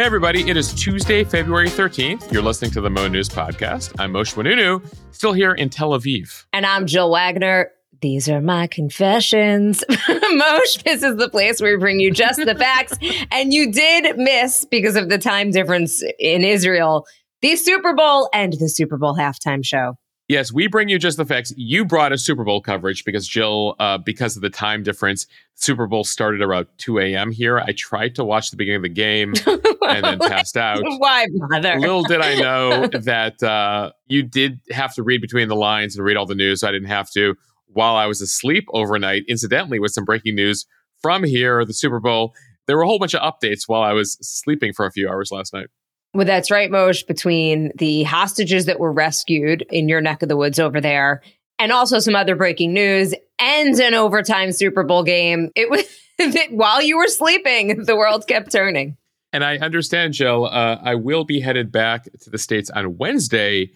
Hey, everybody. It is Tuesday, February 13th. You're listening to the Mo News Podcast. I'm Moshe Oinounou, still here in Tel Aviv. And I'm Jill Wagner. These are my confessions. Moshe, this is the place where we bring you just the facts. and you did miss, because of the time difference in Israel, the Super Bowl and the Super Bowl halftime show. Yes, we bring you just the facts. You brought a Super Bowl coverage because Jill, uh, because of the time difference, Super Bowl started around 2 a.m. here. I tried to watch the beginning of the game and then passed out. Why bother? Little did I know that uh, you did have to read between the lines and read all the news. So I didn't have to while I was asleep overnight. Incidentally, with some breaking news from here, the Super Bowl, there were a whole bunch of updates while I was sleeping for a few hours last night. Well, that's right, Moshe, between the hostages that were rescued in your neck of the woods over there and also some other breaking news and an overtime Super Bowl game. It was while you were sleeping, the world kept turning. And I understand, Jill, uh, I will be headed back to the States on Wednesday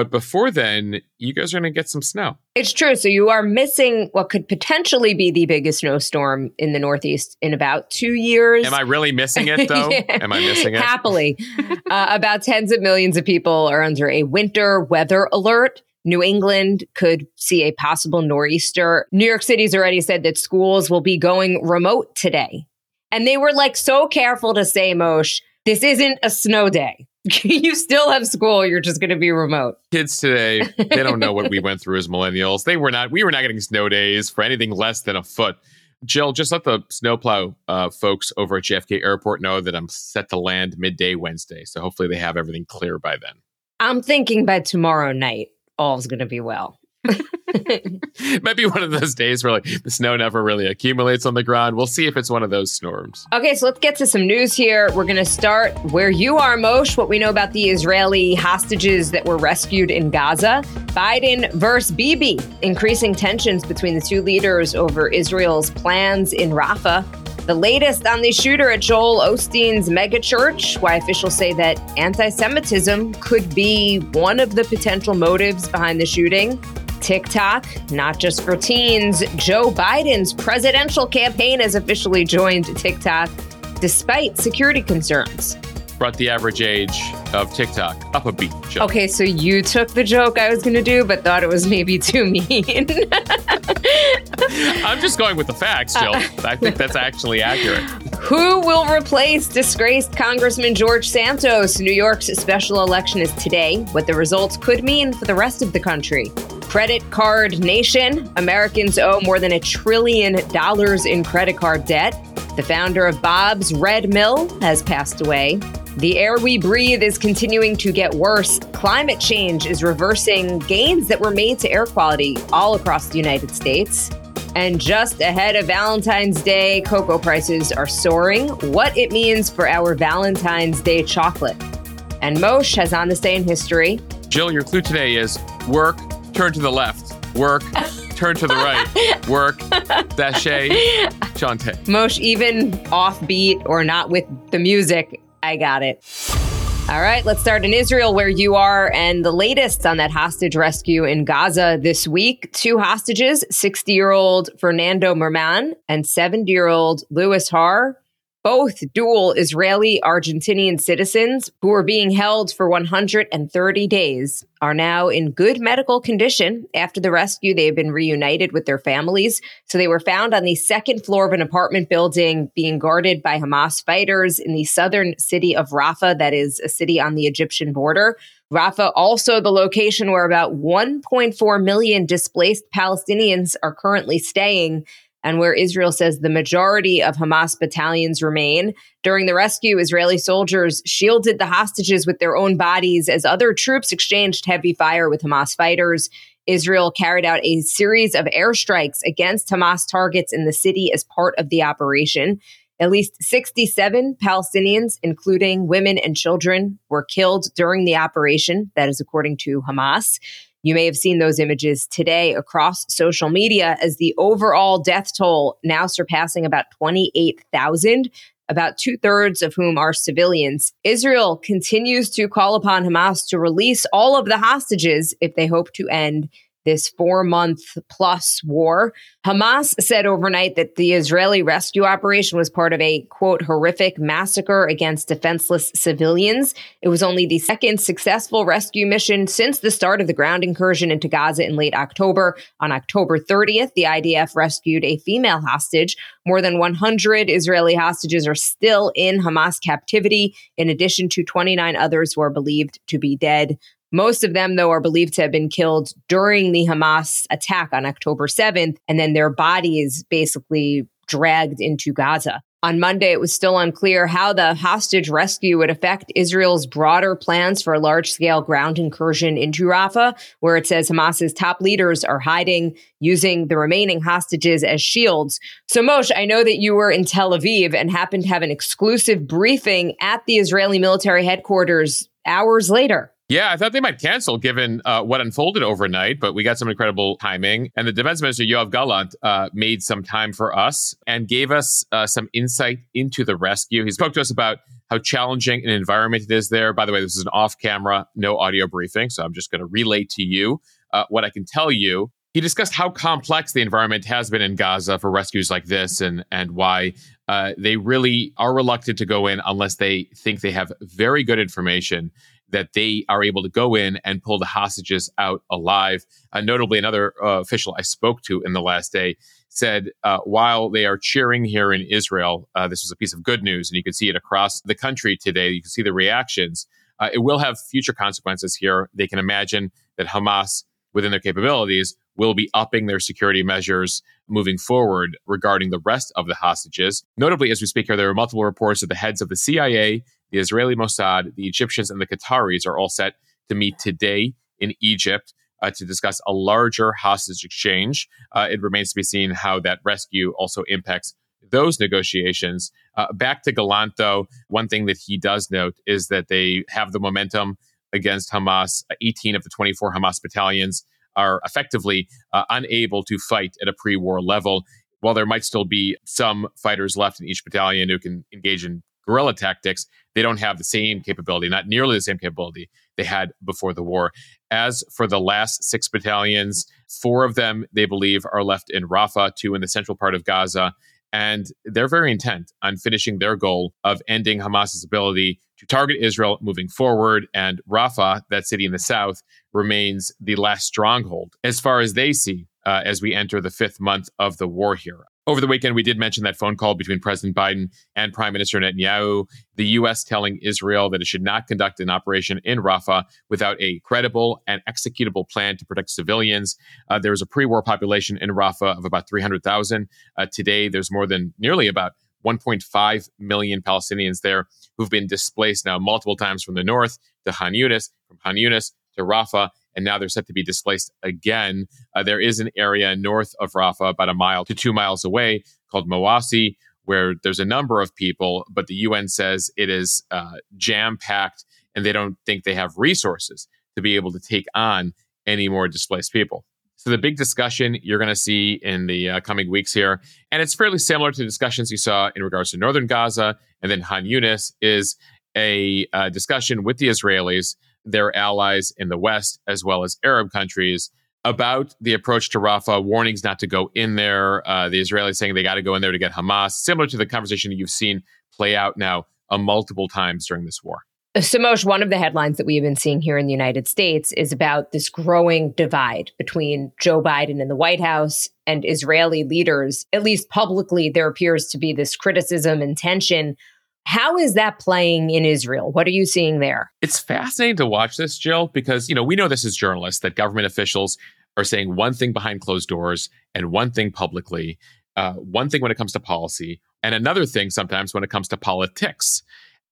but before then, you guys are going to get some snow. It's true. So you are missing what could potentially be the biggest snowstorm in the Northeast in about two years. Am I really missing it, though? yeah. Am I missing it? Happily. uh, about tens of millions of people are under a winter weather alert. New England could see a possible nor'easter. New York City's already said that schools will be going remote today. And they were like so careful to say, Moshe, this isn't a snow day. you still have school. You're just going to be remote. Kids today, they don't know what we went through as millennials. They were not. We were not getting snow days for anything less than a foot. Jill, just let the snowplow uh, folks over at JFK Airport know that I'm set to land midday Wednesday. So hopefully they have everything clear by then. I'm thinking by tomorrow night, all's going to be well. Might be one of those days where like the snow never really accumulates on the ground. We'll see if it's one of those storms. Okay, so let's get to some news here. We're going to start where you are, Moshe. What we know about the Israeli hostages that were rescued in Gaza. Biden versus Bibi, increasing tensions between the two leaders over Israel's plans in Rafah. The latest on the shooter at Joel Osteen's megachurch, why officials say that anti Semitism could be one of the potential motives behind the shooting. TikTok, not just for teens. Joe Biden's presidential campaign has officially joined TikTok despite security concerns. Brought the average age of TikTok up a beat. Joe. Okay, so you took the joke I was going to do, but thought it was maybe too mean. I'm just going with the facts, Jill. Uh, I think that's actually accurate. Who will replace disgraced Congressman George Santos? New York's special election is today. What the results could mean for the rest of the country. Credit card nation. Americans owe more than a trillion dollars in credit card debt. The founder of Bob's Red Mill has passed away. The air we breathe is continuing to get worse. Climate change is reversing gains that were made to air quality all across the United States. And just ahead of Valentine's Day, cocoa prices are soaring. What it means for our Valentine's Day chocolate. And Moshe has on this day in history. Jill, your clue today is work turn to the left, work, turn to the right, work, sashay, chante. Moshe, even offbeat or not with the music, I got it. All right, let's start in Israel, where you are, and the latest on that hostage rescue in Gaza this week. Two hostages 60 year old Fernando Marman and 70 year old Louis Har both dual Israeli Argentinian citizens who were being held for 130 days are now in good medical condition. After the rescue, they have been reunited with their families. So they were found on the second floor of an apartment building being guarded by Hamas fighters in the southern city of Rafah, that is a city on the Egyptian border. Rafah, also the location where about 1.4 million displaced Palestinians are currently staying and where Israel says the majority of Hamas battalions remain. During the rescue, Israeli soldiers shielded the hostages with their own bodies as other troops exchanged heavy fire with Hamas fighters. Israel carried out a series of airstrikes against Hamas targets in the city as part of the operation. At least 67 Palestinians, including women and children, were killed during the operation. That is according to Hamas. You may have seen those images today across social media as the overall death toll now surpassing about 28,000, about two thirds of whom are civilians. Israel continues to call upon Hamas to release all of the hostages if they hope to end this four month plus war. Hamas said overnight that the Israeli rescue operation was part of a quote horrific massacre against defenseless civilians. It was only the second successful rescue mission since the start of the ground incursion into Gaza in late October. On October 30th, the IDF rescued a female hostage. More than 100 Israeli hostages are still in Hamas captivity, in addition to 29 others who are believed to be dead. Most of them, though, are believed to have been killed during the Hamas attack on October 7th, and then their bodies basically dragged into Gaza. On Monday, it was still unclear how the hostage rescue would affect Israel's broader plans for a large scale ground incursion into Rafah, where it says Hamas's top leaders are hiding, using the remaining hostages as shields. So, Moshe, I know that you were in Tel Aviv and happened to have an exclusive briefing at the Israeli military headquarters hours later. Yeah, I thought they might cancel given uh, what unfolded overnight, but we got some incredible timing. And the defense minister, Yoav Gallant, uh, made some time for us and gave us uh, some insight into the rescue. He spoke to us about how challenging an environment it is there. By the way, this is an off camera, no audio briefing. So I'm just going to relay to you uh, what I can tell you. He discussed how complex the environment has been in Gaza for rescues like this and, and why uh, they really are reluctant to go in unless they think they have very good information that they are able to go in and pull the hostages out alive. Uh, notably, another uh, official I spoke to in the last day said uh, while they are cheering here in Israel, uh, this was a piece of good news, and you can see it across the country today. You can see the reactions. Uh, it will have future consequences here. They can imagine that Hamas, within their capabilities, will be upping their security measures moving forward regarding the rest of the hostages. Notably, as we speak here, there are multiple reports that the heads of the CIA, the Israeli Mossad, the Egyptians, and the Qataris are all set to meet today in Egypt uh, to discuss a larger hostage exchange. Uh, it remains to be seen how that rescue also impacts those negotiations. Uh, back to Gallant, though, one thing that he does note is that they have the momentum against Hamas. 18 of the 24 Hamas battalions are effectively uh, unable to fight at a pre war level. While there might still be some fighters left in each battalion who can engage in guerrilla tactics, they don't have the same capability, not nearly the same capability they had before the war. As for the last six battalions, four of them, they believe, are left in Rafah, two in the central part of Gaza. And they're very intent on finishing their goal of ending Hamas's ability to target Israel moving forward. And Rafah, that city in the south, remains the last stronghold as far as they see uh, as we enter the fifth month of the war here. Over the weekend, we did mention that phone call between President Biden and Prime Minister Netanyahu, the U.S. telling Israel that it should not conduct an operation in Rafah without a credible and executable plan to protect civilians. Uh, there was a pre war population in Rafah of about 300,000. Uh, today, there's more than nearly about 1.5 million Palestinians there who've been displaced now multiple times from the north to Khan Yunis, from Khan Yunis to Rafah and now they're set to be displaced again. Uh, there is an area north of Rafah, about a mile to two miles away, called Mawasi, where there's a number of people, but the UN says it is uh, jam packed and they don't think they have resources to be able to take on any more displaced people. So, the big discussion you're going to see in the uh, coming weeks here, and it's fairly similar to discussions you saw in regards to northern Gaza and then Khan Yunis, is a uh, discussion with the Israelis their allies in the West, as well as Arab countries, about the approach to Rafah, warnings not to go in there. Uh, the Israelis saying they got to go in there to get Hamas, similar to the conversation that you've seen play out now uh, multiple times during this war. Samosh, one of the headlines that we have been seeing here in the United States is about this growing divide between Joe Biden and the White House and Israeli leaders. At least publicly, there appears to be this criticism and tension how is that playing in Israel? What are you seeing there? It's fascinating to watch this, Jill, because you know we know this as journalists that government officials are saying one thing behind closed doors and one thing publicly, uh, one thing when it comes to policy, and another thing sometimes when it comes to politics.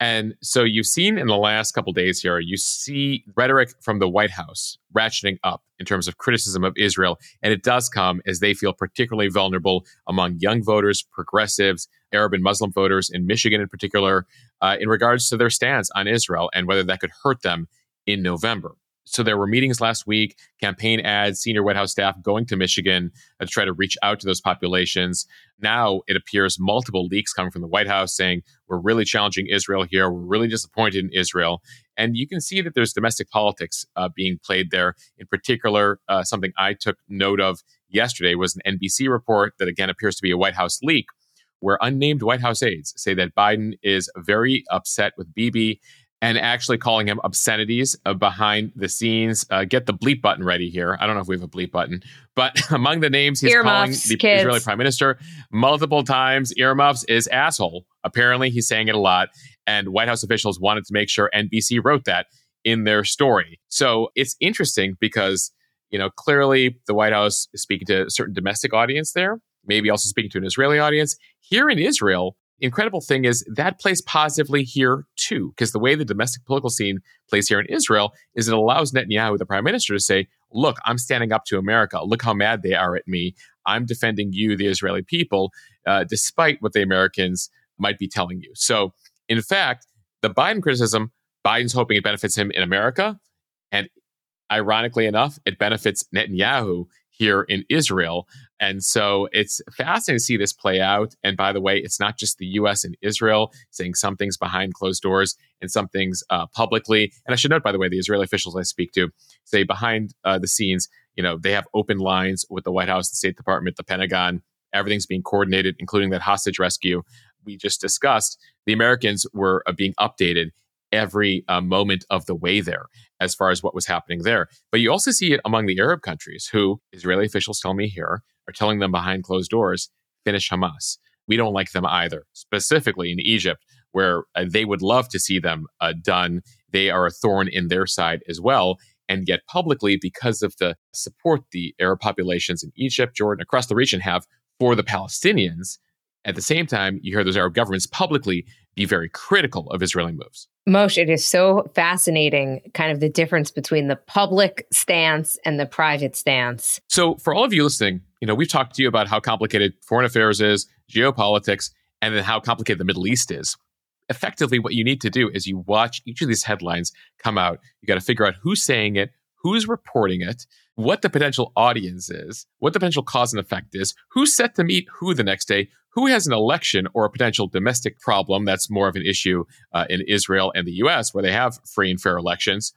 And so you've seen in the last couple days here, you see rhetoric from the White House ratcheting up in terms of criticism of Israel. And it does come as they feel particularly vulnerable among young voters, progressives, Arab and Muslim voters in Michigan in particular, uh, in regards to their stance on Israel and whether that could hurt them in November. So there were meetings last week, campaign ads, senior White House staff going to Michigan to try to reach out to those populations. Now it appears multiple leaks coming from the White House saying we're really challenging Israel here. We're really disappointed in Israel. And you can see that there's domestic politics uh, being played there. In particular, uh, something I took note of yesterday was an NBC report that again appears to be a White House leak, where unnamed White House aides say that Biden is very upset with Bibi and actually calling him obscenities uh, behind the scenes. Uh, get the bleep button ready here. I don't know if we have a bleep button, but among the names he's earmuffs, calling the kids. Israeli prime minister multiple times, earmuffs is asshole. Apparently, he's saying it a lot. And White House officials wanted to make sure NBC wrote that in their story. So it's interesting because, you know, clearly the White House is speaking to a certain domestic audience there, maybe also speaking to an Israeli audience. Here in Israel, incredible thing is that plays positively here too, because the way the domestic political scene plays here in Israel is it allows Netanyahu, the prime minister, to say, Look, I'm standing up to America. Look how mad they are at me. I'm defending you, the Israeli people, uh, despite what the Americans might be telling you. So, in fact, the Biden criticism, Biden's hoping it benefits him in America. And ironically enough, it benefits Netanyahu here in Israel. And so it's fascinating to see this play out. And by the way, it's not just the US and Israel saying some things behind closed doors and some things uh, publicly. And I should note, by the way, the Israeli officials I speak to say behind uh, the scenes, you know, they have open lines with the White House, the State Department, the Pentagon. Everything's being coordinated, including that hostage rescue we just discussed. The Americans were uh, being updated every uh, moment of the way there as far as what was happening there. But you also see it among the Arab countries who, Israeli officials tell me here, are telling them behind closed doors, finish Hamas. We don't like them either, specifically in Egypt, where uh, they would love to see them uh, done. They are a thorn in their side as well. And yet, publicly, because of the support the Arab populations in Egypt, Jordan, across the region have for the Palestinians, at the same time, you hear those Arab governments publicly be very critical of Israeli moves. Moshe, it is so fascinating, kind of the difference between the public stance and the private stance. So, for all of you listening, you know, we've talked to you about how complicated foreign affairs is, geopolitics, and then how complicated the Middle East is. Effectively, what you need to do is you watch each of these headlines come out. You got to figure out who's saying it, who's reporting it, what the potential audience is, what the potential cause and effect is, who's set to meet who the next day, who has an election or a potential domestic problem that's more of an issue uh, in Israel and the US, where they have free and fair elections.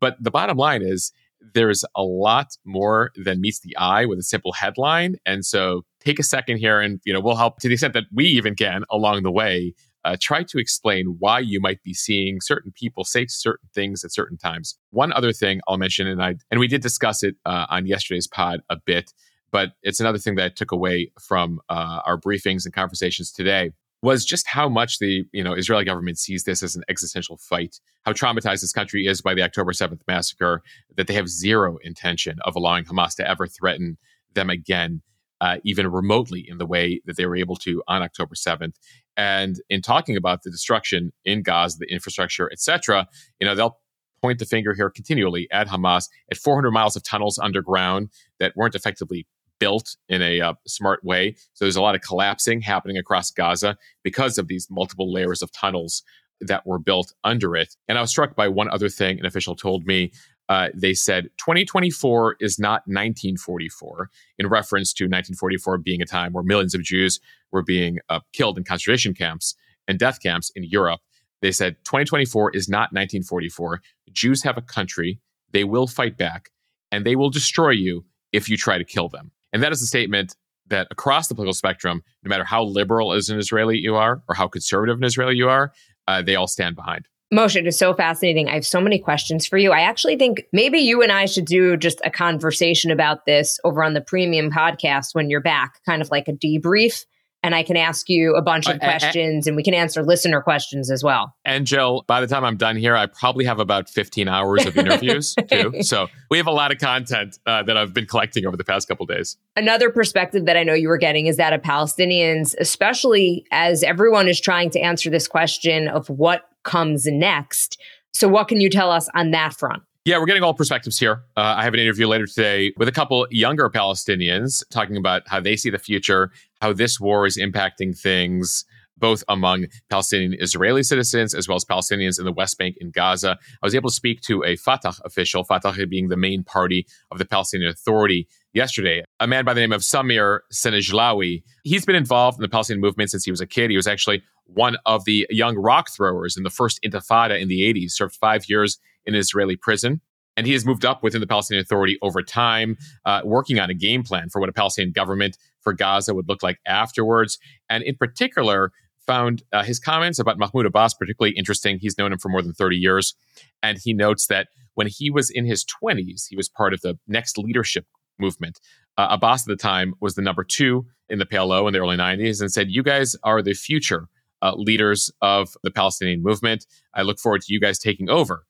But the bottom line is there's a lot more than meets the eye with a simple headline. And so take a second here and you know we'll help to the extent that we even can along the way uh, try to explain why you might be seeing certain people say certain things at certain times. One other thing I'll mention, and I and we did discuss it uh, on yesterday's pod a bit, but it's another thing that I took away from uh, our briefings and conversations today was just how much the you know Israeli government sees this as an existential fight, how traumatized this country is by the October 7th massacre, that they have zero intention of allowing Hamas to ever threaten them again, uh, even remotely in the way that they were able to on October 7th. And in talking about the destruction in Gaza, the infrastructure, etc., you know they'll point the finger here continually at Hamas at 400 miles of tunnels underground that weren't effectively built in a uh, smart way. So there's a lot of collapsing happening across Gaza because of these multiple layers of tunnels that were built under it. And I was struck by one other thing an official told me. Uh, they said 2024 is not 1944, in reference to 1944 being a time where millions of Jews were being uh, killed in concentration camps and death camps in Europe. They said 2024 is not 1944. Jews have a country. They will fight back and they will destroy you if you try to kill them. And that is a statement that across the political spectrum, no matter how liberal as an Israeli you are or how conservative an Israeli you are, uh, they all stand behind. Moshe, it is so fascinating. I have so many questions for you. I actually think maybe you and I should do just a conversation about this over on the premium podcast when you're back, kind of like a debrief and I can ask you a bunch of uh, questions and we can answer listener questions as well. And Jill, by the time I'm done here, I probably have about 15 hours of interviews too. So we have a lot of content uh, that I've been collecting over the past couple days. Another perspective that I know you were getting is that of Palestinians, especially as everyone is trying to answer this question of what comes next. So, what can you tell us on that front? Yeah, we're getting all perspectives here. Uh, I have an interview later today with a couple younger Palestinians talking about how they see the future, how this war is impacting things, both among Palestinian Israeli citizens as well as Palestinians in the West Bank and Gaza. I was able to speak to a Fatah official, Fatah being the main party of the Palestinian Authority, yesterday, a man by the name of Samir Sinijlawi. He's been involved in the Palestinian movement since he was a kid. He was actually one of the young rock throwers in the first Intifada in the 80s, served five years in an Israeli prison. And he has moved up within the Palestinian Authority over time, uh, working on a game plan for what a Palestinian government for Gaza would look like afterwards. And in particular, found uh, his comments about Mahmoud Abbas particularly interesting. He's known him for more than 30 years. And he notes that when he was in his 20s, he was part of the next leadership movement. Uh, Abbas at the time was the number two in the PLO in the early 90s and said, You guys are the future uh, leaders of the Palestinian movement. I look forward to you guys taking over.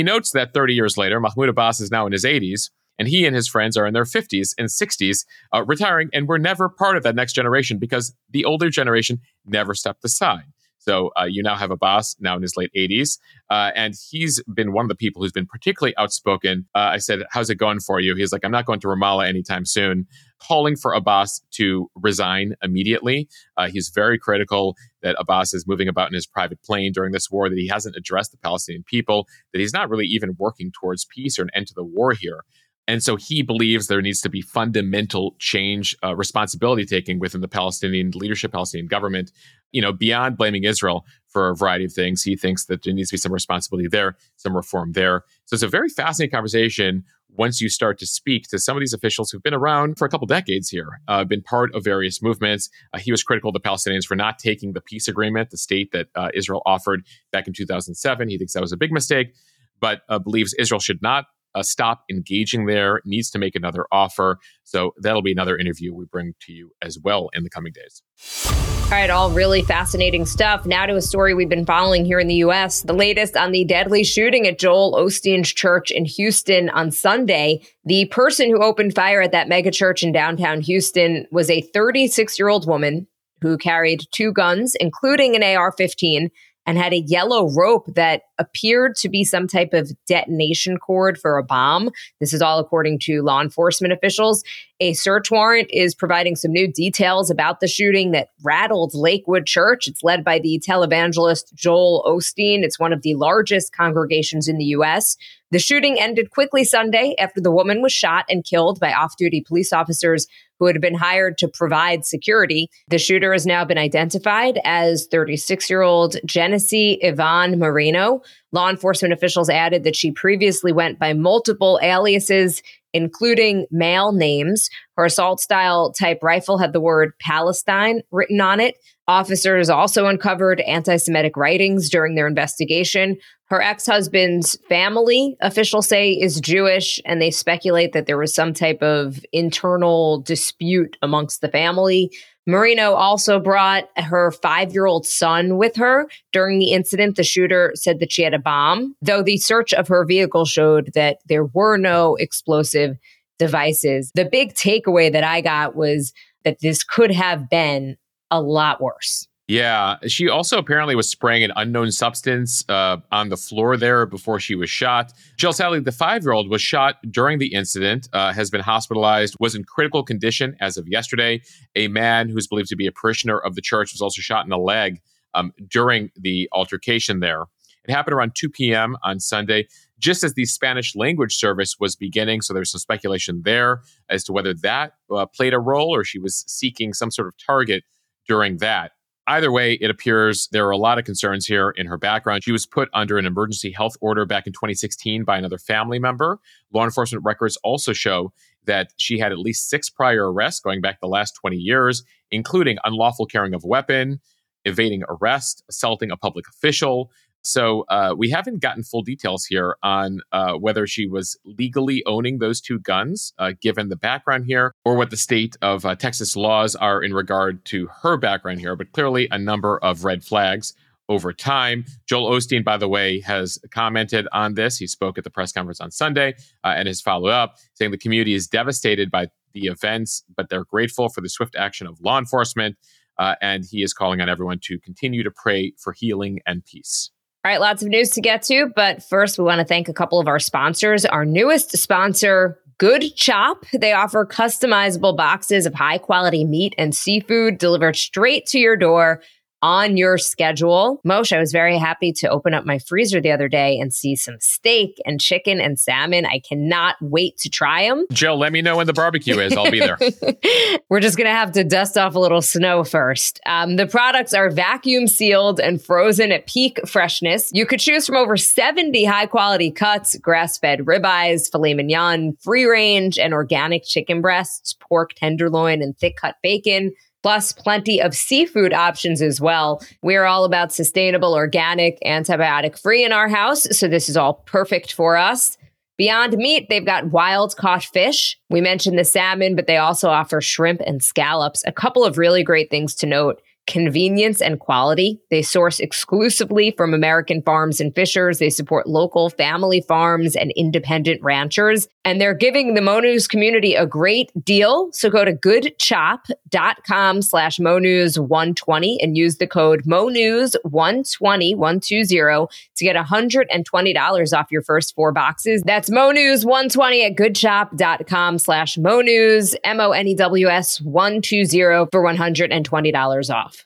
He notes that 30 years later, Mahmoud Abbas is now in his 80s, and he and his friends are in their 50s and 60s, uh, retiring, and were never part of that next generation because the older generation never stepped aside. So uh, you now have Abbas, now in his late 80s, uh, and he's been one of the people who's been particularly outspoken. Uh, I said, "How's it going for you?" He's like, "I'm not going to Ramallah anytime soon." Calling for Abbas to resign immediately. Uh, he's very critical that Abbas is moving about in his private plane during this war, that he hasn't addressed the Palestinian people, that he's not really even working towards peace or an end to the war here. And so he believes there needs to be fundamental change, uh, responsibility taking within the Palestinian leadership, Palestinian government. You know, beyond blaming Israel for a variety of things, he thinks that there needs to be some responsibility there, some reform there. So it's a very fascinating conversation once you start to speak to some of these officials who've been around for a couple decades here, uh, been part of various movements. Uh, he was critical of the Palestinians for not taking the peace agreement, the state that uh, Israel offered back in 2007. He thinks that was a big mistake, but uh, believes Israel should not uh, stop engaging there, needs to make another offer. So that'll be another interview we bring to you as well in the coming days. All right, all really fascinating stuff. Now to a story we've been following here in the U.S. The latest on the deadly shooting at Joel Osteen's church in Houston on Sunday. The person who opened fire at that megachurch in downtown Houston was a 36 year old woman who carried two guns, including an AR 15 and had a yellow rope that appeared to be some type of detonation cord for a bomb. This is all according to law enforcement officials. A search warrant is providing some new details about the shooting that rattled Lakewood Church. It's led by the televangelist Joel Osteen. It's one of the largest congregations in the U.S. The shooting ended quickly Sunday after the woman was shot and killed by off duty police officers who had been hired to provide security. The shooter has now been identified as 36 year old Genesse Ivonne Moreno. Law enforcement officials added that she previously went by multiple aliases, including male names. Her assault style type rifle had the word Palestine written on it. Officers also uncovered anti Semitic writings during their investigation. Her ex husband's family, officials say, is Jewish, and they speculate that there was some type of internal dispute amongst the family. Moreno also brought her five year old son with her. During the incident, the shooter said that she had a bomb, though the search of her vehicle showed that there were no explosive devices. The big takeaway that I got was that this could have been a lot worse. Yeah, she also apparently was spraying an unknown substance uh, on the floor there before she was shot. Jill Sally, the five-year-old, was shot during the incident, uh, has been hospitalized, was in critical condition as of yesterday. A man who's believed to be a parishioner of the church was also shot in the leg um, during the altercation there. It happened around 2 p.m. on Sunday, just as the Spanish language service was beginning. So there's some speculation there as to whether that uh, played a role or she was seeking some sort of target during that. Either way, it appears there are a lot of concerns here in her background. She was put under an emergency health order back in 2016 by another family member. Law enforcement records also show that she had at least six prior arrests going back the last 20 years, including unlawful carrying of a weapon, evading arrest, assaulting a public official, so uh, we haven't gotten full details here on uh, whether she was legally owning those two guns, uh, given the background here, or what the state of uh, Texas laws are in regard to her background here. But clearly, a number of red flags over time. Joel Osteen, by the way, has commented on this. He spoke at the press conference on Sunday uh, and has followed up, saying the community is devastated by the events, but they're grateful for the swift action of law enforcement. Uh, and he is calling on everyone to continue to pray for healing and peace. All right, lots of news to get to, but first we want to thank a couple of our sponsors. Our newest sponsor, Good Chop. They offer customizable boxes of high quality meat and seafood delivered straight to your door on your schedule. Moshe, I was very happy to open up my freezer the other day and see some steak and chicken and salmon. I cannot wait to try them. Joe, let me know when the barbecue is. I'll be there. We're just going to have to dust off a little snow first. Um, the products are vacuum sealed and frozen at peak freshness. You could choose from over 70 high quality cuts, grass fed ribeyes, filet mignon, free range, and organic chicken breasts, pork tenderloin, and thick cut bacon plus plenty of seafood options as well. We're all about sustainable, organic, antibiotic free in our house, so this is all perfect for us. Beyond meat, they've got wild caught fish. We mentioned the salmon, but they also offer shrimp and scallops. A couple of really great things to note convenience and quality. They source exclusively from American farms and fishers. They support local family farms and independent ranchers. And they're giving the Monews community a great deal. So go to goodchop.com slash Monews120 and use the code Monews120, 120 to get $120 off your first four boxes. That's Monews120 at goodchop.com slash Monews, M-O-N-E-W-S 120 for $120 off.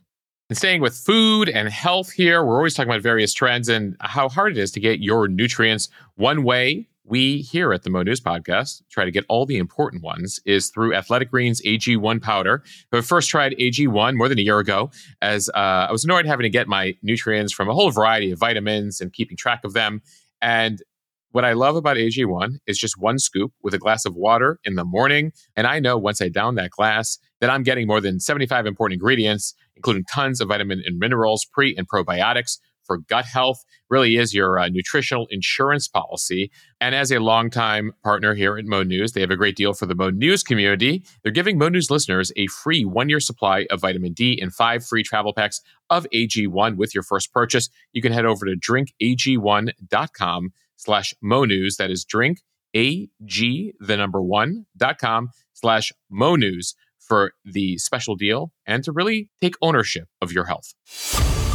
And staying with food and health here, we're always talking about various trends and how hard it is to get your nutrients. One way we here at the Mo News Podcast try to get all the important ones is through Athletic Greens AG1 powder. I first tried AG1 more than a year ago as uh, I was annoyed having to get my nutrients from a whole variety of vitamins and keeping track of them. And what I love about AG1 is just one scoop with a glass of water in the morning. And I know once I down that glass that I'm getting more than 75 important ingredients, including tons of vitamin and minerals, pre and probiotics for gut health. Really is your uh, nutritional insurance policy. And as a longtime partner here at Mo News, they have a great deal for the Mo News community. They're giving Mo News listeners a free one year supply of vitamin D and five free travel packs of AG1 with your first purchase. You can head over to drinkag1.com slash monews. That is drink ag the number one dot com slash monews for the special deal and to really take ownership of your health.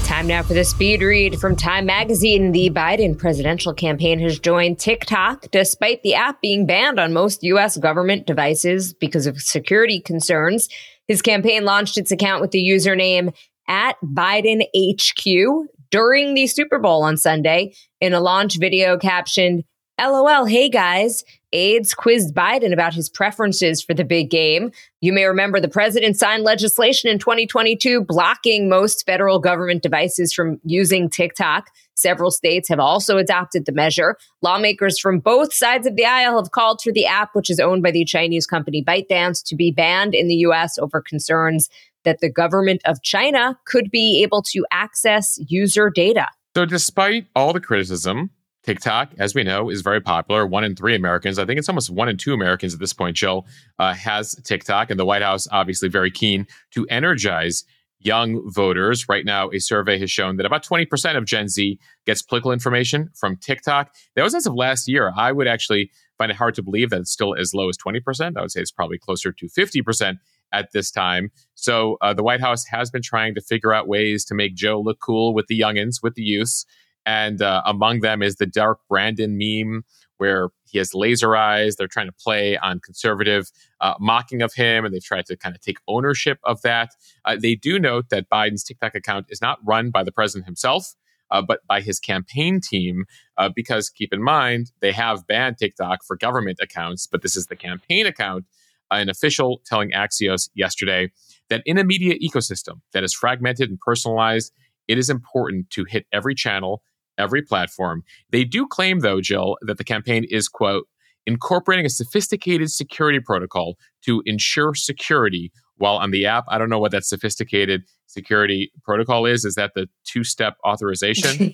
Time now for the speed read from Time Magazine. The Biden presidential campaign has joined TikTok despite the app being banned on most U.S. government devices because of security concerns. His campaign launched its account with the username at Biden HQ during the Super Bowl on Sunday in a launch video captioned, LOL, hey guys. Aides quizzed Biden about his preferences for the big game. You may remember the president signed legislation in 2022 blocking most federal government devices from using TikTok. Several states have also adopted the measure. Lawmakers from both sides of the aisle have called for the app, which is owned by the Chinese company ByteDance, to be banned in the U.S. over concerns that the government of China could be able to access user data. So, despite all the criticism, TikTok, as we know, is very popular. One in three Americans, I think it's almost one in two Americans at this point, Jill, uh, has TikTok. And the White House, obviously, very keen to energize young voters. Right now, a survey has shown that about 20% of Gen Z gets political information from TikTok. That was as of last year. I would actually find it hard to believe that it's still as low as 20%. I would say it's probably closer to 50% at this time. So uh, the White House has been trying to figure out ways to make Joe look cool with the youngins, with the youths. And uh, among them is the Dark Brandon meme, where he has laser eyes. They're trying to play on conservative uh, mocking of him, and they've tried to kind of take ownership of that. Uh, they do note that Biden's TikTok account is not run by the president himself. Uh, but by his campaign team, uh, because keep in mind, they have banned TikTok for government accounts, but this is the campaign account an official telling Axios yesterday that in a media ecosystem that is fragmented and personalized, it is important to hit every channel, every platform. They do claim, though, Jill, that the campaign is, quote, incorporating a sophisticated security protocol to ensure security while on the app. I don't know what that sophisticated security protocol is. Is that the two step authorization?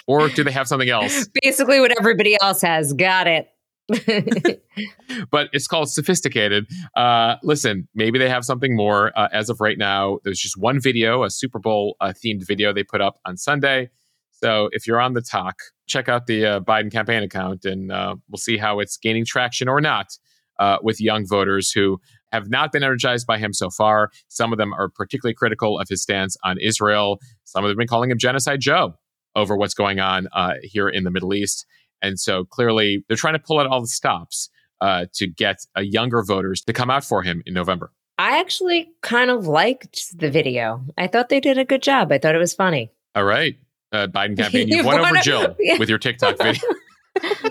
or do they have something else? Basically, what everybody else has. Got it. but it's called sophisticated. Uh, listen, maybe they have something more. Uh, as of right now, there's just one video, a Super Bowl uh, themed video they put up on Sunday. So if you're on the talk, check out the uh, Biden campaign account, and uh, we'll see how it's gaining traction or not uh, with young voters who have not been energized by him so far. Some of them are particularly critical of his stance on Israel. Some of them have been calling him Genocide Joe over what's going on here in the Middle East. And so clearly they're trying to pull out all the stops uh, to get uh, younger voters to come out for him in November. I actually kind of liked the video. I thought they did a good job. I thought it was funny. All right. Uh, Biden campaign, you've won over Jill yeah. with your TikTok video.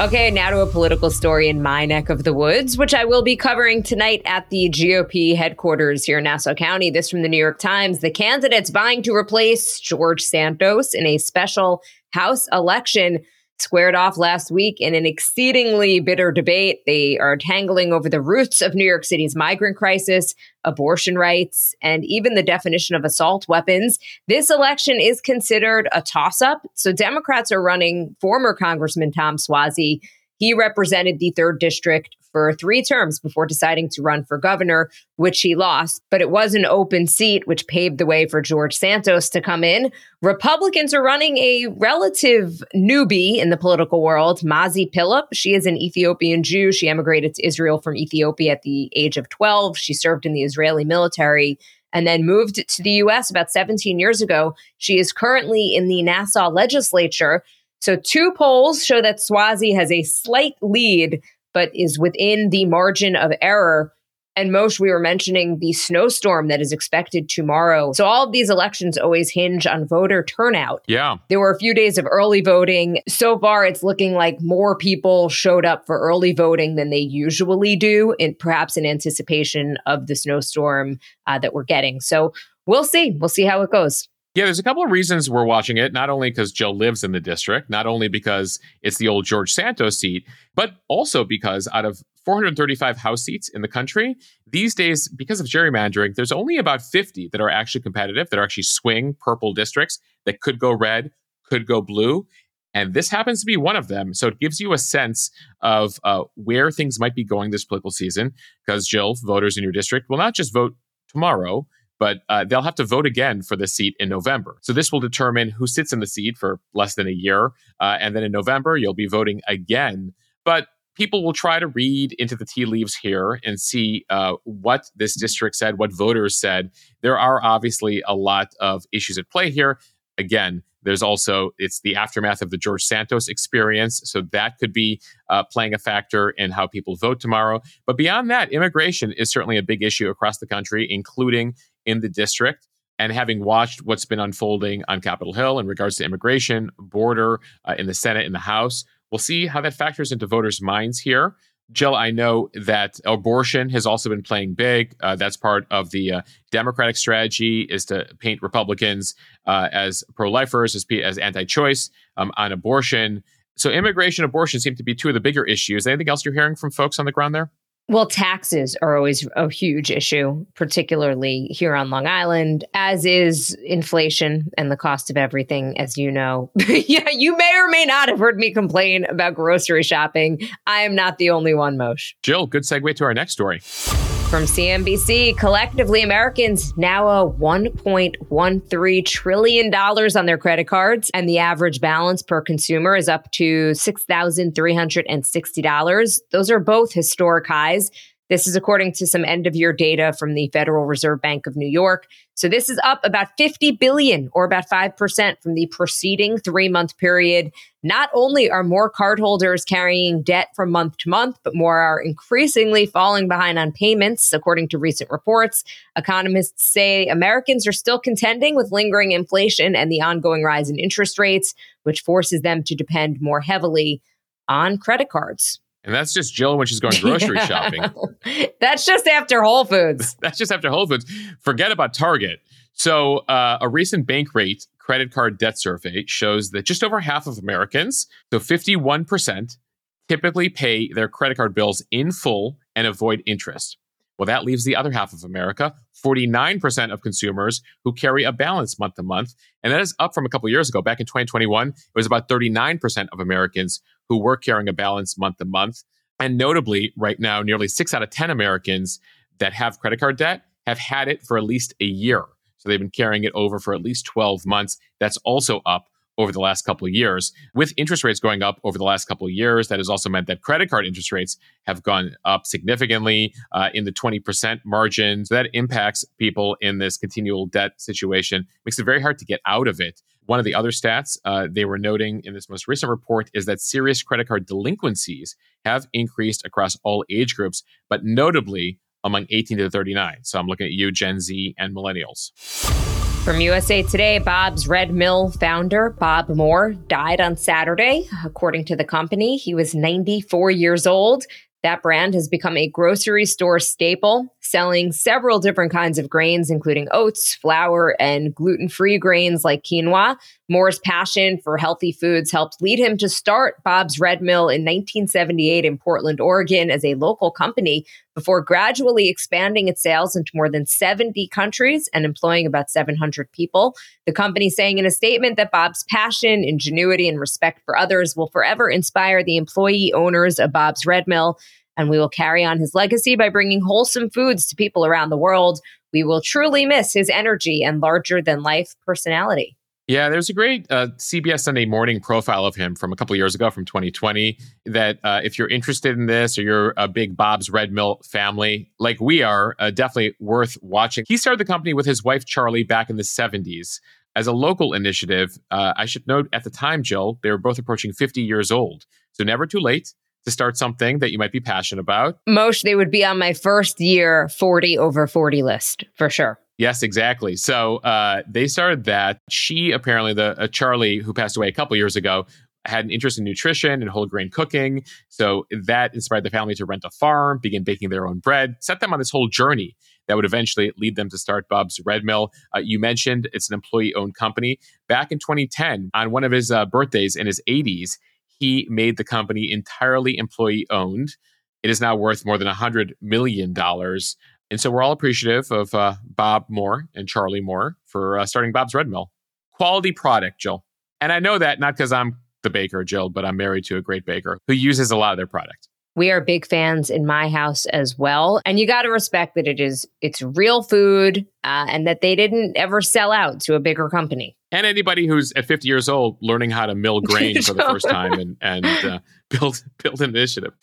Okay, now to a political story in my neck of the woods, which I will be covering tonight at the GOP headquarters here in Nassau County. This from the New York Times. The candidates vying to replace George Santos in a special House election squared off last week in an exceedingly bitter debate. They are tangling over the roots of New York City's migrant crisis, abortion rights, and even the definition of assault weapons. This election is considered a toss up. So Democrats are running former Congressman Tom Suozzi. He represented the third district for three terms before deciding to run for governor, which he lost. But it was an open seat, which paved the way for George Santos to come in. Republicans are running a relative newbie in the political world, Mazi Pilip. She is an Ethiopian Jew. She emigrated to Israel from Ethiopia at the age of 12. She served in the Israeli military and then moved to the US about 17 years ago. She is currently in the Nassau legislature. So, two polls show that Suozzi has a slight lead but is within the margin of error. And Moshe, we were mentioning the snowstorm that is expected tomorrow. So all of these elections always hinge on voter turnout. Yeah. There were a few days of early voting. So far, it's looking like more people showed up for early voting than they usually do, in perhaps in anticipation of the snowstorm uh, that we're getting. So we'll see. We'll see how it goes. Yeah, there's a couple of reasons we're watching it. Not only because Jill lives in the district, not only because it's the old George Santos seat, but also because out of 435 House seats in the country, these days, because of gerrymandering, there's only about 50 that are actually competitive, that are actually swing purple districts that could go red, could go blue. And this happens to be one of them. So it gives you a sense of uh, where things might be going this political season. Because, Jill, voters in your district will not just vote tomorrow, but uh, they'll have to vote again for the seat in November. So this will determine who sits in the seat for less than a year. Uh, and then in November, you'll be voting again. But people will try to read into the tea leaves here and see uh, what this district said, what voters said. There are obviously a lot of issues at play here. Again, there's also it's the aftermath of the George Santos experience, so that could be uh, playing a factor in how people vote tomorrow. But beyond that, immigration is certainly a big issue across the country, including in the district. And having watched what's been unfolding on Capitol Hill in regards to immigration, border, uh, in the Senate, in the House, we'll see how that factors into voters' minds here. Jill, I know that abortion has also been playing big. Uh, that's part of the uh, Democratic strategy is to paint Republicans uh, as pro-lifers, as, as anti-choice um, on abortion. So immigration, abortion seem to be two of the bigger issues. Anything else you're hearing from folks on the ground there? Well, taxes are always a huge issue, particularly here on Long Island, as is inflation and the cost of everything, as you know. yeah, you may or may not have heard me complain about grocery shopping. I am not the only one, Moshe. Jill, good segue to our next story. From CNBC, collectively, Americans now owe $1.13 trillion on their credit cards, and the average balance per consumer is up to $6,360. Those are both historic highs. This is according to some end of year data from the Federal Reserve Bank of New York. So this is up about 50 billion or about 5% from the preceding 3-month period. Not only are more cardholders carrying debt from month to month, but more are increasingly falling behind on payments according to recent reports. Economists say Americans are still contending with lingering inflation and the ongoing rise in interest rates, which forces them to depend more heavily on credit cards. And that's just Jill when she's going grocery yeah. shopping. that's just after Whole Foods. that's just after Whole Foods. Forget about Target. So, uh, a recent Bankrate credit card debt survey shows that just over half of Americans, so 51%, typically pay their credit card bills in full and avoid interest. Well, that leaves the other half of America, 49% of consumers who carry a balance month to month. And that is up from a couple years ago. Back in 2021, it was about 39% of Americans who were carrying a balance month to month. And notably, right now, nearly six out of 10 Americans that have credit card debt have had it for at least a year. So they've been carrying it over for at least 12 months. That's also up over the last couple of years. With interest rates going up over the last couple of years, that has also meant that credit card interest rates have gone up significantly uh, in the 20% margin. So that impacts people in this continual debt situation, makes it very hard to get out of it. One of the other stats uh, they were noting in this most recent report is that serious credit card delinquencies have increased across all age groups, but notably among 18 to 39. So I'm looking at you, Gen Z, and millennials. From USA Today, Bob's Red Mill founder, Bob Moore, died on Saturday. According to the company, he was 94 years old. That brand has become a grocery store staple, selling several different kinds of grains, including oats, flour, and gluten free grains like quinoa. Moore's passion for healthy foods helped lead him to start Bob's Red Mill in 1978 in Portland, Oregon, as a local company before gradually expanding its sales into more than 70 countries and employing about 700 people. The company saying in a statement that Bob's passion, ingenuity, and respect for others will forever inspire the employee owners of Bob's Red Mill and we will carry on his legacy by bringing wholesome foods to people around the world. We will truly miss his energy and larger than life personality. Yeah, there's a great uh, CBS Sunday morning profile of him from a couple years ago, from 2020. That uh, if you're interested in this or you're a big Bob's Red Mill family, like we are, uh, definitely worth watching. He started the company with his wife Charlee back in the 70s as a local initiative. Uh, I should note at the time, Jill, they were both approaching 50 years old, so never too late to start something that you might be passionate about. Moshe they would be on my first year 40 over 40 list for sure. Yes, exactly. So uh, they started that. She apparently, the uh, Charlee, who passed away a couple years ago, had an interest in nutrition and whole grain cooking. So that inspired the family to rent a farm, begin baking their own bread, set them on this whole journey that would eventually lead them to start Bob's Red Mill. Uh, you mentioned it's an employee owned company. Back in 2010, on one of his uh, birthdays in his 80s, he made the company entirely employee owned. It is now worth more than $100 million. And so we're all appreciative of uh, Bob Moore and Charlee Moore for uh, starting Bob's Red Mill. Quality product, Jill. And I know that not because I'm the baker, Jill, but I'm married to a great baker who uses a lot of their product. We are big fans in my house as well, and you got to respect that it is it's real food, uh, and that they didn't ever sell out to a bigger company. And anybody who's at 50 years old learning how to mill grain for the first time and and uh, build build an initiative.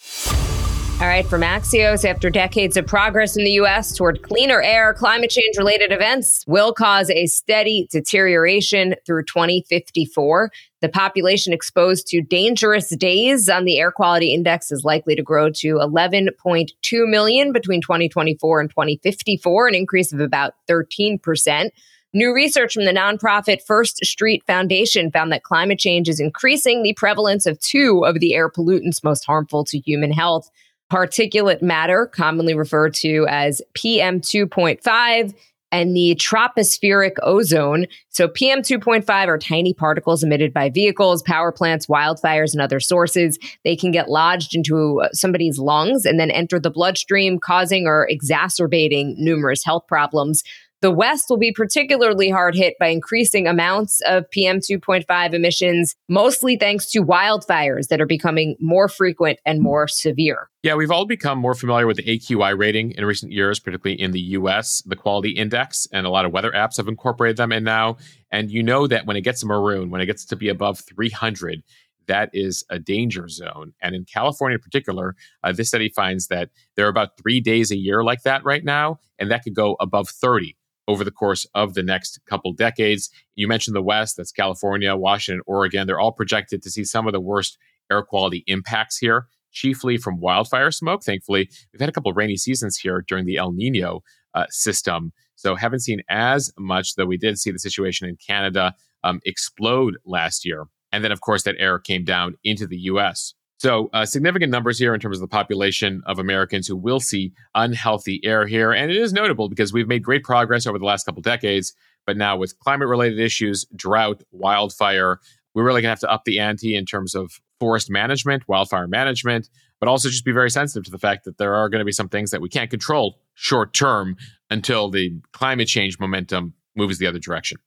All right, from Axios, after decades of progress in the U.S. toward cleaner air, climate change related events will cause a steady deterioration through 2054. The population exposed to dangerous days on the air quality index is likely to grow to 11.2 million between 2024 and 2054, an increase of about 13%. New research from the nonprofit First Street Foundation found that climate change is increasing the prevalence of two of the air pollutants most harmful to human health particulate matter, commonly referred to as PM2.5, and the tropospheric ozone. So, PM 2.5 are tiny particles emitted by vehicles, power plants, wildfires, and other sources. They can get lodged into uh, somebody's lungs and then enter the bloodstream, causing or exacerbating numerous health problems. The West will be particularly hard hit by increasing amounts of PM 2.5 emissions, mostly thanks to wildfires that are becoming more frequent and more severe. Yeah, we've all become more familiar with the AQI rating in recent years, particularly in the US, the quality index, and a lot of weather apps have incorporated them in now. And you know that when it gets maroon, when it gets to be above 300, that is a danger zone. And in California in particular, uh, this study finds that there are about three days a year like that right now, and that could go above 30 over the course of the next couple decades. You mentioned the West, that's California, Washington, Oregon. They're all projected to see some of the worst air quality impacts here, chiefly from wildfire smoke. Thankfully, we've had a couple rainy seasons here during the El Nino uh, system. So, haven't seen as much, though we did see the situation in Canada um, explode last year. And then, of course, that air came down into the US. So, uh, significant numbers here in terms of the population of Americans who will see unhealthy air here. And it is notable because we've made great progress over the last couple decades. But now, with climate related issues, drought, wildfire, we're really going to have to up the ante in terms of forest management, wildfire management, but also just be very sensitive to the fact that there are going to be some things that we can't control short term until the climate change momentum moves the other direction.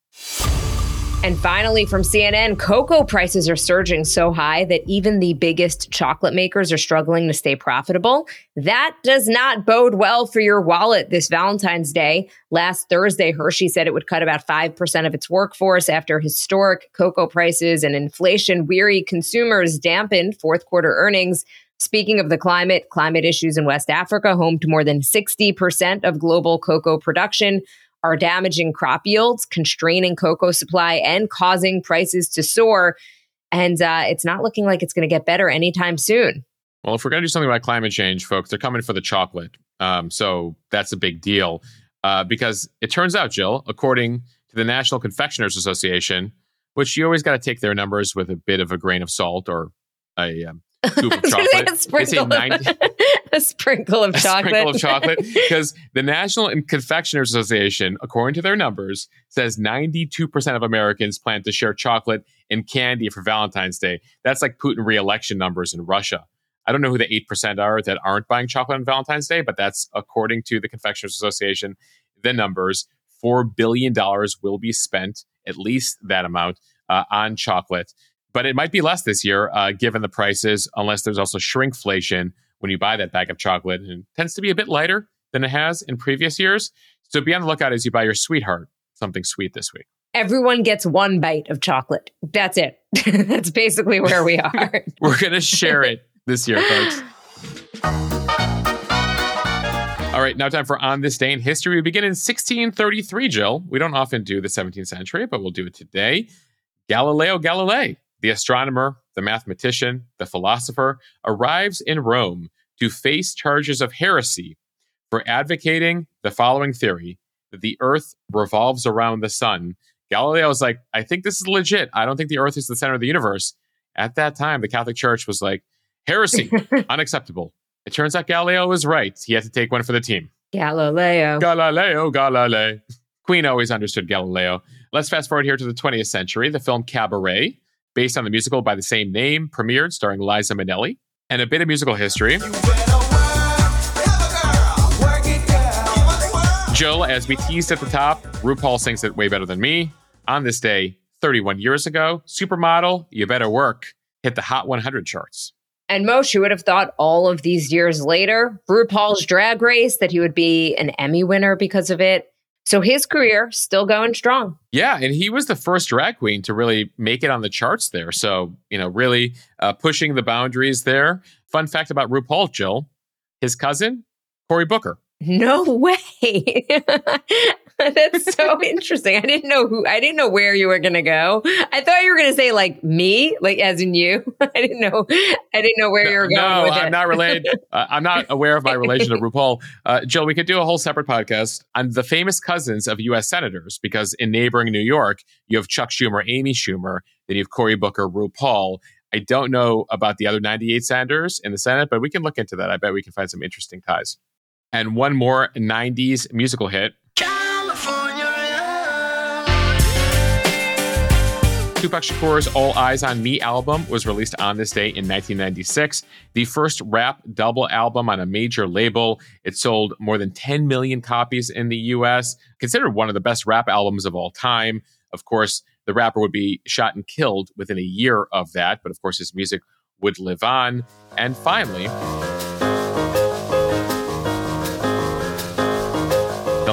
And finally, from CNN, cocoa prices are surging so high that even the biggest chocolate makers are struggling to stay profitable. That does not bode well for your wallet this Valentine's Day. Last Thursday, Hershey said it would cut about 5% of its workforce after historic cocoa prices and inflation weary consumers dampened fourth quarter earnings. Speaking of the climate, climate issues in West Africa, home to more than 60% of global cocoa production, are damaging crop yields, constraining cocoa supply, and causing prices to soar. And uh, it's not looking like it's going to get better anytime soon. Well, if we're going to do something about climate change, folks, they're coming for the chocolate. Um, so that's a big deal uh, because it turns out, Jill, according to the National Confectioners Association, which you always got to take their numbers with a bit of a grain of salt or a um, scoop of chocolate. a, sprinkle 90, a sprinkle of a chocolate. sprinkle of chocolate. Because the National Confectioners Association, according to their numbers, says 92% of Americans plan to share chocolate and candy for Valentine's Day. That's like Putin re-election numbers in Russia. I don't know who the 8% are that aren't buying chocolate on Valentine's Day, but that's according to the Confectioners Association, the numbers. $4 billion will be spent, at least that amount, uh, on chocolate. But it might be less this year, uh, given the prices, unless there's also shrinkflation when you buy that bag of chocolate. And it tends to be a bit lighter than it has in previous years. So be on the lookout as you buy your sweetheart something sweet this week. Everyone gets one bite of chocolate. That's it. That's basically where we are. We're going to share it this year, folks. All right, now time for On This Day in History. We begin in 1633, Jill. We don't often do the 17th century, but we'll do it today. Galileo Galilei, the astronomer, the mathematician, the philosopher, arrives in Rome to face charges of heresy for advocating the following theory that the earth revolves around the sun. Galileo is like, I think this is legit. I don't think the earth is the center of the universe. At that time, the Catholic Church was like, heresy, unacceptable. It turns out Galileo was right. He had to take one for the team. Galileo. Galileo, Galileo. Queen always understood Galileo. Let's fast forward here to the 20th century. The film Cabaret, based on the musical by the same name, premiered starring Liza Minnelli. And a bit of musical history. Jill, as we teased at the top, RuPaul sings it way better than me. On this day, 31 years ago, Supermodel, You Better Work hit the Hot 100 charts. And Moshe would have thought all of these years later, RuPaul's Drag Race, that he would be an Emmy winner because of it. So his career still going strong. Yeah, and he was the first drag queen to really make it on the charts there. So, you know, really uh, pushing the boundaries there. Fun fact about RuPaul, Jill, his cousin, Cory Booker. No way. That's so interesting. I didn't know who, I didn't know where you were going to go. I thought you were going to say like me, like as in you. I didn't know, I didn't know where no, you were going. No, I'm it. not related. Uh, I'm not aware of my relation to RuPaul. Uh, Jill, we could do a whole separate podcast on the famous cousins of U.S. senators because in neighboring New York, you have Chuck Schumer, Amy Schumer, then you have Cory Booker, RuPaul. I don't know about the other 98 senators in the Senate, but we can look into that. I bet we can find some interesting ties. And one more 90s musical hit Tupac Shakur's All Eyez on Me album was released on this day in 1996, the first rap double album on a major label. It sold more than 10 million copies in the US, considered one of the best rap albums of all time. Of course, the rapper would be shot and killed within a year of that, but of course, his music would live on. And finally,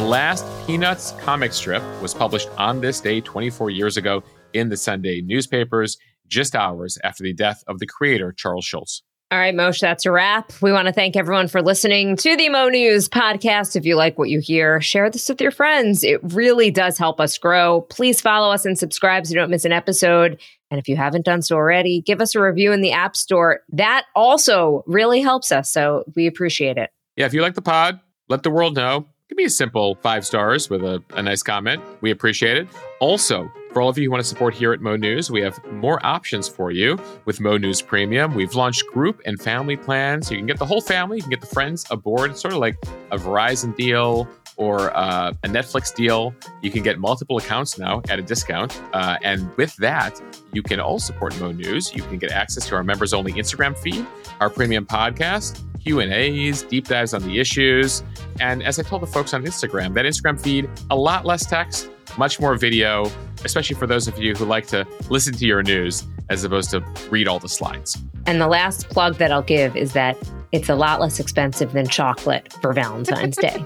last Peanuts comic strip was published on this day 24 years ago in the Sunday newspapers just hours after the death of the creator, Charles Schulz. All right, Moshe, that's a wrap. We want to thank everyone for listening to the Mo News podcast. If you like what you hear, share this with your friends. It really does help us grow. Please follow us and subscribe so you don't miss an episode. And if you haven't done so already, give us a review in the App Store. That also really helps us. So we appreciate it. Yeah, if you like the pod, let the world know. Give me a simple five stars with a, a nice comment. We appreciate it. Also, for all of you who want to support here at Mo News, we have more options for you with Mo News Premium. We've launched group and family plans. You can get the whole family, you can get the friends aboard. It's sort of like a Verizon deal or uh, a Netflix deal. You can get multiple accounts now at a discount. Uh, and with that, you can all support Mo News. You can get access to our members only Instagram feed, our premium podcast, Q&As, deep dives on the issues. And as I told the folks on Instagram, that Instagram feed, a lot less text, much more video, especially for those of you who like to listen to your news as opposed to read all the slides. And the last plug that I'll give is that it's a lot less expensive than chocolate for Valentine's Day.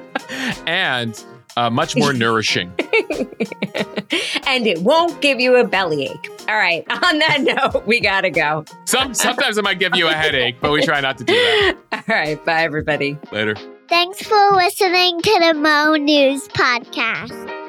and uh, much more nourishing. and it won't give you a bellyache. All right. On that note, we got to go. Some, sometimes it might give you a headache, but we try not to do that. All right. Bye, everybody. Later. Thanks for listening to the Mo News Podcast.